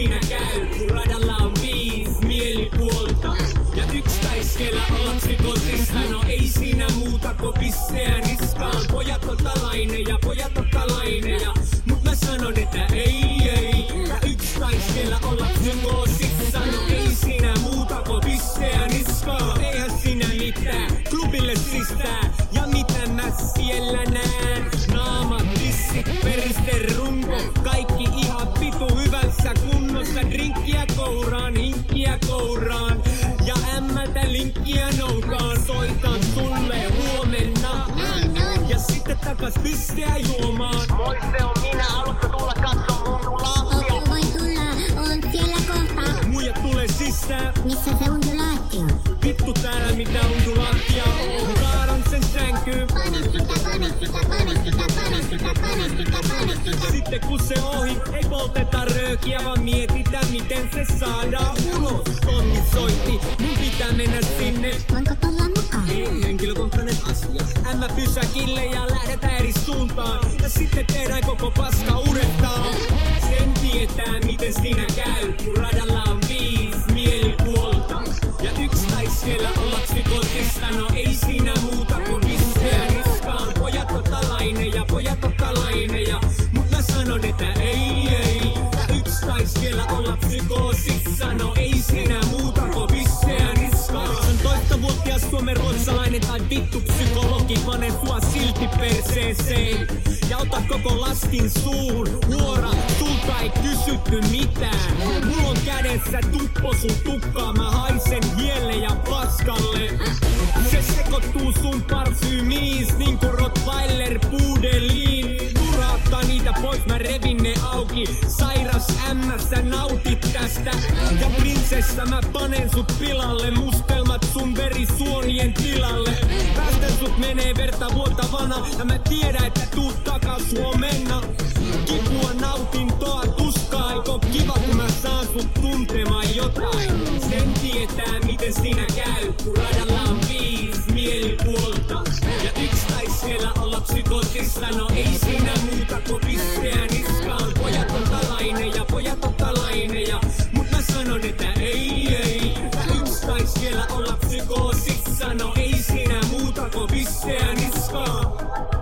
siinä käy, radalla on viis mielipuolta. Ja yksi taiskeella ollaksi kotissa, no ei siinä muuta kuin pisseä niskaan. Pojat on talaineja, pojat on talaineja, mut mä sanon, että ei, ei. Ja yksi taiskeella ollaksi koosissa, no ei siinä muuta kuin pisseä niskaan. Eihän siinä mitään, klubille sisään, ja mitä mä siellä näen? Naamat, tissit, periste, runko, kouraan, hinkkiä kouraan, ja ämmältä linkkiä noukaan. Soitan sulle huomenna, ja sitten takas pisseä juomaan. Moi se on Sitten kun se ohi, ei polteta röökiä, vaan mietitään miten se saadaan ulos. Tonni soitti, mun pitää mennä sinne. Voinko tulla mukaan? Ei henkilökohtainen asia. Ämmä pysäkille ja lähdetään eri suuntaan. Ja sitten tehdään koko paska uudestaan. Sen tietää miten siinä käy, kun radalla on viis mielipuolta. Ja yksi taiskeella ollaksi kotissa, no ei että ei, ei. Ja yksi taiskeella olla psykoosissa, no ei siinä muuta kuin pisseä niskaan. 18-vuotias suomen ruotsalainen tai vittu psykologi, pane sua silti perseeseen. Ja ota koko lastin suun, huora, sulta ei kysytty mitään. Mulla on kädessä tuppo sun tukkaa, mä haisen hielle ja paskalle. Se sekoittuu sun parfyymiis, niinku Rottweiler puudeliin. Auki. Sairas ämmässä nautit tästä. Ja prinsessa mä panen sut pilalle, mustelmat sun verisuonien tilalle. Päästän sut menee verta vuotavana, ja mä tiedän, että tuut takas huomenna. Kipua nautintoa, tuskaa, eikö kiva kun mä saan sut tuntemaan jotain. Sen tietää miten siinä käy, kun radalla on viis mielipuolta. Ja yksi taiskeella olla psykotissa, no ei siinä kuin pisseä niskaan.